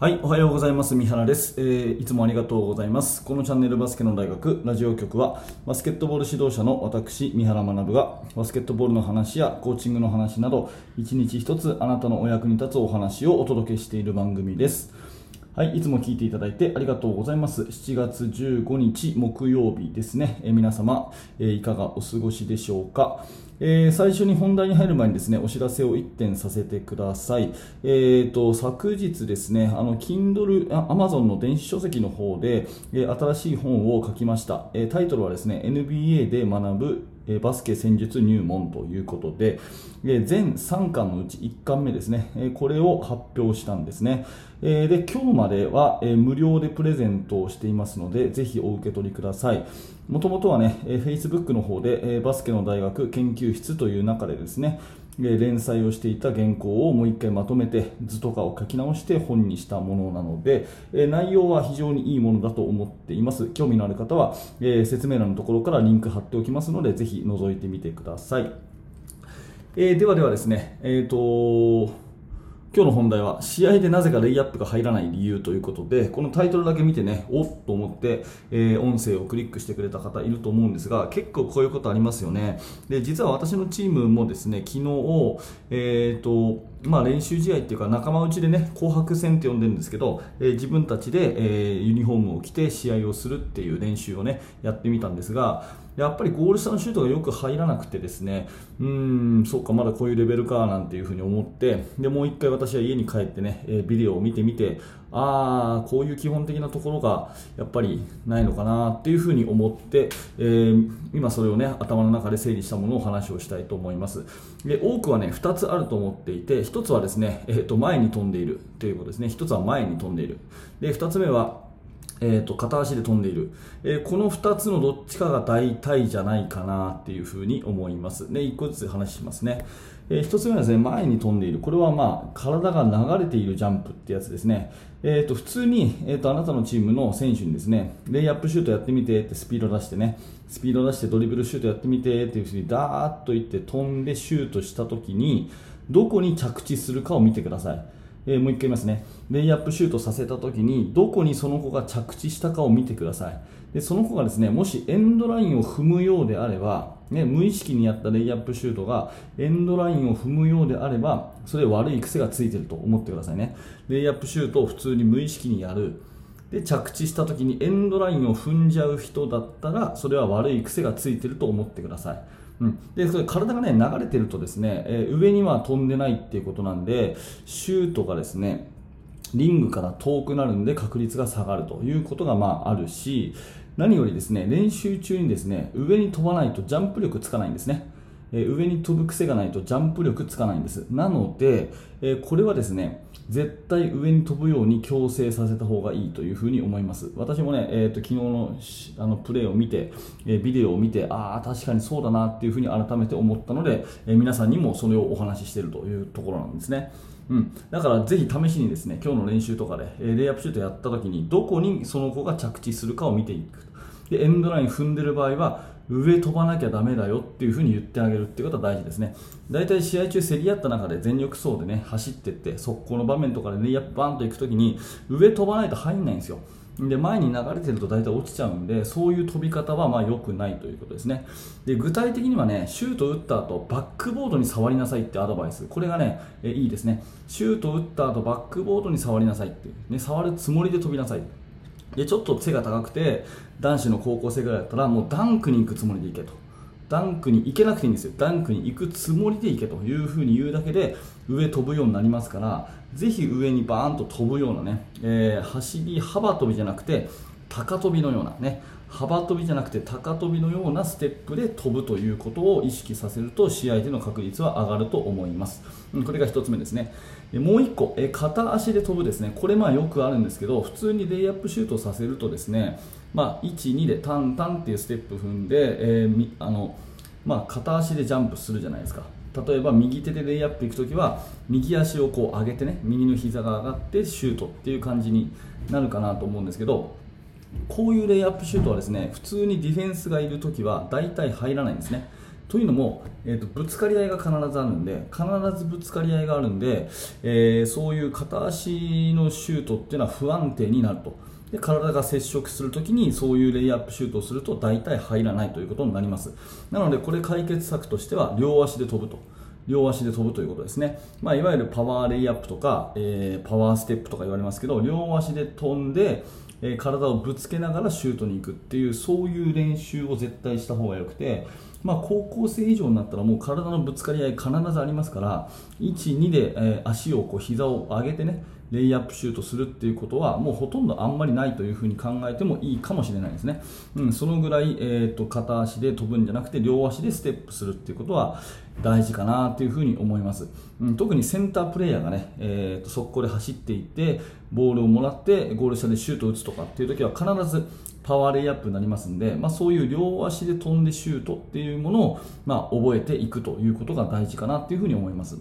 はい、おはようございます。三原です、えー、いつもありがとうございます。このチャンネルバスケの大学ラジオ局は、バスケットボール指導者の私、三原学が、バスケットボールの話やコーチングの話など、一日一つあなたのお役に立つお話をお届けしている番組です。はい、いつも聞いていただいてありがとうございます。7月15日木曜日ですね。えー、皆様、えー、いかがお過ごしでしょうか？えー、最初に本題に入る前にですね、お知らせを1点させてください。えーと、昨日ですね、あの、Kindle、Amazon の電子書籍の方で、えー、新しい本を書きました。えー、タイトルはですね、NBA で学ぶえバスケ戦術入門ということで、全3巻のうち1巻目ですね、えこれを発表したんですね。えで、今日まではえ無料でプレゼントをしていますので、ぜひお受け取りください。もともとはね、え Facebook の方でえバスケの大学研究室という中でですね、連載をしていた原稿をもう一回まとめて図とかを書き直して本にしたものなのでえ内容は非常にいいものだと思っています。興味のある方はえ説明欄のところからリンク貼っておきますのでぜひ覗いてみてください、えー、ではではですねえっ、ー、と今日の本題は試合でなぜかレイアップが入らない理由ということでこのタイトルだけ見てねおっと思って、えー、音声をクリックしてくれた方いると思うんですが結構こういうことありますよね。で実は私のチームもですね昨日、えーとまあ、練習試合っていうか仲間内でね紅白戦って呼んでるんですけど、えー、自分たちで、えー、ユニフォームを着て試合をするっていう練習をねやってみたんですがやっぱりゴール下のシュートがよく入らなくてですねうーんそうかまだこういうレベルかなんていうふうに思ってでもう1回私は家に帰ってね、えビデオを見てみてああこういう基本的なところがやっぱりないのかなっていうふうに思って、えー、今それをね頭の中で整理したものをお話をしたいと思います。で多くはね2つあると思っていて1つはですね、えー、と前に飛んでいるということですね。1つは前に飛んでいる。で2つ目はえーと、片足で飛んでいる、えー、この2つのどっちかが大体じゃないかなっていうふうに思います。で1個ずつ話しますね、えー、1つ目はですね前に飛んでいる。これはまあ体が流れているジャンプってやつですね、えーと、普通に、えーと、あなたのチームの選手にですねレイアップシュートやってみてってスピード出してね。スピード出してドリブルシュートやってみてっていうふうにダーッといって飛んでシュートした時にどこに着地するかを見てください。えー、もう一回言いますね。レイアップシュートさせた時にどこにその子が着地したかを見てください。でその子がですねもしエンドラインを踏むようであれば、ね、無意識にやったレイアップシュートがエンドラインを踏むようであればそれ悪い癖がついてると思ってくださいね。レイアップシュートを普通に無意識にやる。で着地した時にエンドラインを踏んじゃう人だったらそれは悪い癖がついてると思ってくださいうん、でそれ体が、ね、流れてるとですね、えー、上には飛んでないっていうことなんでシュートがですねリングから遠くなるんで確率が下がるということがまああるし何よりですね練習中にですね上に飛ばないとジャンプ力つかないんですね。え上に飛ぶ癖がないとジャンプ力つかないんです。なので、えこれはですね絶対上に飛ぶように強制させた方がいいというふうに思います。私もね、えーと、昨日のあのプレーを見て、えー、ビデオを見てああ確かにそうだなっていうふうに改めて思ったので、えー、皆さんにもそれをお話ししているというところなんですね。うん、だからぜひ試しにですね今日の練習とかで、えレイアップシュートやった時にどこにその子が着地するかを見ていくでエンドライン踏んでる場合は上飛ばなきゃだめだよっていうふうに言ってあげるっていうことは大事ですね。大体試合中競り合った中で全力走でね走ってって速攻の場面とかでレイアップバンと行くときに上飛ばないと入んないんですよ。で前に流れてると大体落ちちゃうんでそういう飛び方はまあ良くないということですね。で具体的にはねシュート打った後バックボードに触りなさいってアドバイス。これがねえいいですね。シュート打った後バックボードに触りなさいって、ね、触るつもりで飛びなさい。でちょっと背が高くて男子の高校生ぐらいだったらもうダンクに行くつもりで行けと。ダンクに行けなくていいんですよ。ダンクに行くつもりで行けというふうに言うだけで上飛ぶようになりますからぜひ上にバーンと飛ぶようなね、えー、走り幅跳びじゃなくて高跳びのようなね幅跳びじゃなくて高跳びのようなステップで飛ぶということを意識させると試合での確率は上がると思います。これが1つ目ですね。もう1個片足で飛ぶですね。これまあよくあるんですけど普通にレイアップシュートさせるとですねまあ、1、2でタンタンっていうステップ踏んで、えーあのまあ、片足でジャンプするじゃないですか。例えば右手でレイアップいくときは右足をこう上げてね右の膝が上がってシュートっていう感じになるかなと思うんですけどこういうレイアップシュートはですね普通にディフェンスがいるときは大体入らないんですね。というのも、えーと、ぶつかり合いが必ずあるんで必ずぶつかり合いがあるんで、えー、そういう片足のシュートっていうのは不安定になると。で体が接触するときにそういうレイアップシュートをすると大体入らないということになります。なのでこれ解決策としては両足で飛ぶと。両足で飛ぶということですね、まあ、いわゆるパワーレイアップとか、えー、パワーステップとか言われますけど両足で飛んで体をぶつけながらシュートに行くっていうそういう練習を絶対した方がよくて、まあ、高校生以上になったらもう体のぶつかり合い必ずありますから1、2で、え足をこう膝を上げてねレイアップシュートするっていうことはもうほとんどあんまりないというふうに考えてもいいかもしれないですね、うん、そのぐらい、えーと、片足で飛ぶんじゃなくて両足でステップするっていうことは大事かなというふうに思います、うん、特にセンタープレーヤーがね、えーと、と速攻で走っていってボールをもらってゴール下でシュートを打つとかっていう時は必ずパワーレイアップになりますんで、まあ、そういう両足で飛んでシュートっていうものを、まあ、覚えていくということが大事かなっていうふうに思います。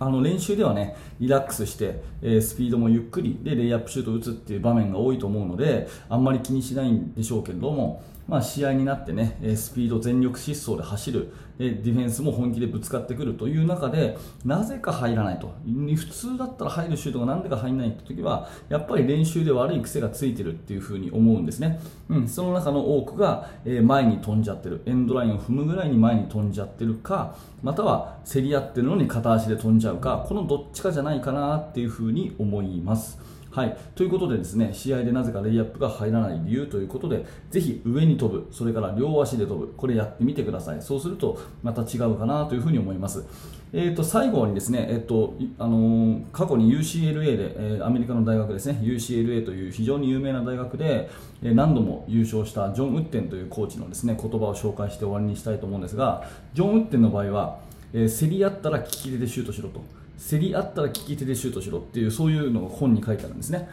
あの練習ではねリラックスして、えー、スピードもゆっくりでレイアップシュートを打つっていう場面が多いと思うのであんまり気にしないんでしょうけれどもまあ、試合になってね、スピード全力疾走で走る、ディフェンスも本気でぶつかってくるという中で、なぜか入らないと。普通だったら入るシュートがなんでか入らないって時は、やっぱり練習で悪い癖がついてるっていうふうに思うんですね。うん、その中の多くが、前に飛んじゃってる。エンドラインを踏むぐらいに前に飛んじゃってるか、または競り合ってるのに片足で飛んじゃうか、このどっちかじゃないかなっていうふうに思います。はい、ということでですね試合でなぜかレイアップが入らない理由ということでぜひ上に飛ぶそれから両足で飛ぶこれやってみてください。そうするとまた違うかなというふに思います、えー、と最後にですね、えーとあのー、過去に UCLA で、えー、アメリカの大学ですね UCLA という非常に有名な大学で、えー、何度も優勝したジョン・ウッテンというコーチのですね言葉を紹介して終わりにしたいと思うんですがジョン・ウッテンの場合は、えー、競り合ったら利き手でシュートしろと。競り合ったら利き手でシュートしろっていうそういうのが本に書いてあるんですね。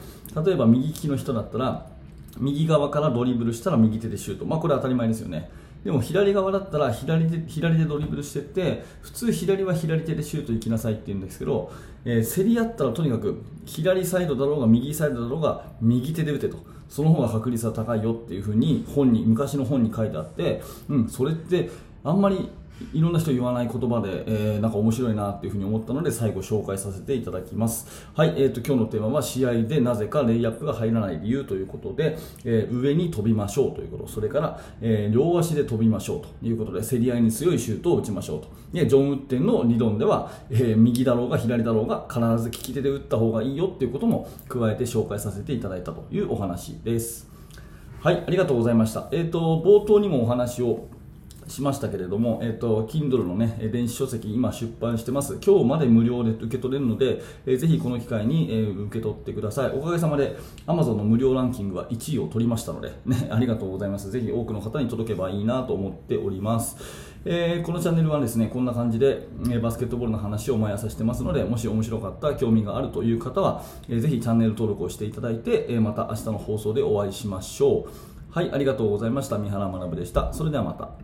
例えば右利きの人だったら右側からドリブルしたら右手でシュート、まあ、これ当たり前ですよね。でも左側だったら左で左でドリブルしてって普通左は左手でシュート行きなさいって言うんですけど、えー、競り合ったらとにかく左サイドだろうが右サイドだろうが右手で打てと。その方が確率は高いよっていう風に本に昔の本に書いてあって、うん、それってあんまりいろんな人言わない言葉で、えー、なんか面白いなっていうふうに思ったので最後紹介させていただきます。はい、えーと、今日のテーマは試合でなぜかレイアップが入らない理由ということで、えー、上に飛びましょうということ、それから、えー、両足で飛びましょうということで、競り合いに強いシュートを打ちましょうと。でジョン・ウッテンの理論では、えー、右だろうが左だろうが必ず利き手で打った方がいいよっていうことも加えて紹介させていただいたというお話です。はい、ありがとうございました。えっ、ー、と、冒頭にもお話をしましたけれども、えっ、ー、と、Kindle のね、電子書籍今出版してます。今日まで無料で受け取れるので、えー、ぜひこの機会に、えー、受け取ってください。おかげさまで Amazon の無料ランキングは1位を取りましたので、ね、ありがとうございます。ぜひ多くの方に届けばいいなと思っております。えー、このチャンネルはですね、こんな感じで、えバスケットボールの話を毎朝してますので、もし面白かった、興味があるという方は、えー、ぜひチャンネル登録をしていただいて、えまた明日の放送でお会いしましょう。はい、ありがとうございました。三原学でした。それではまた。